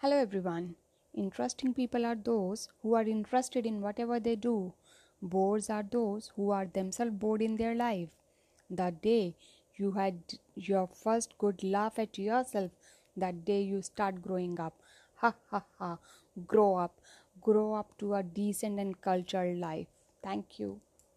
Hello everyone. Interesting people are those who are interested in whatever they do. Bores are those who are themselves bored in their life. The day you had your first good laugh at yourself, that day you start growing up. Ha ha ha. Grow up. Grow up to a decent and cultured life. Thank you.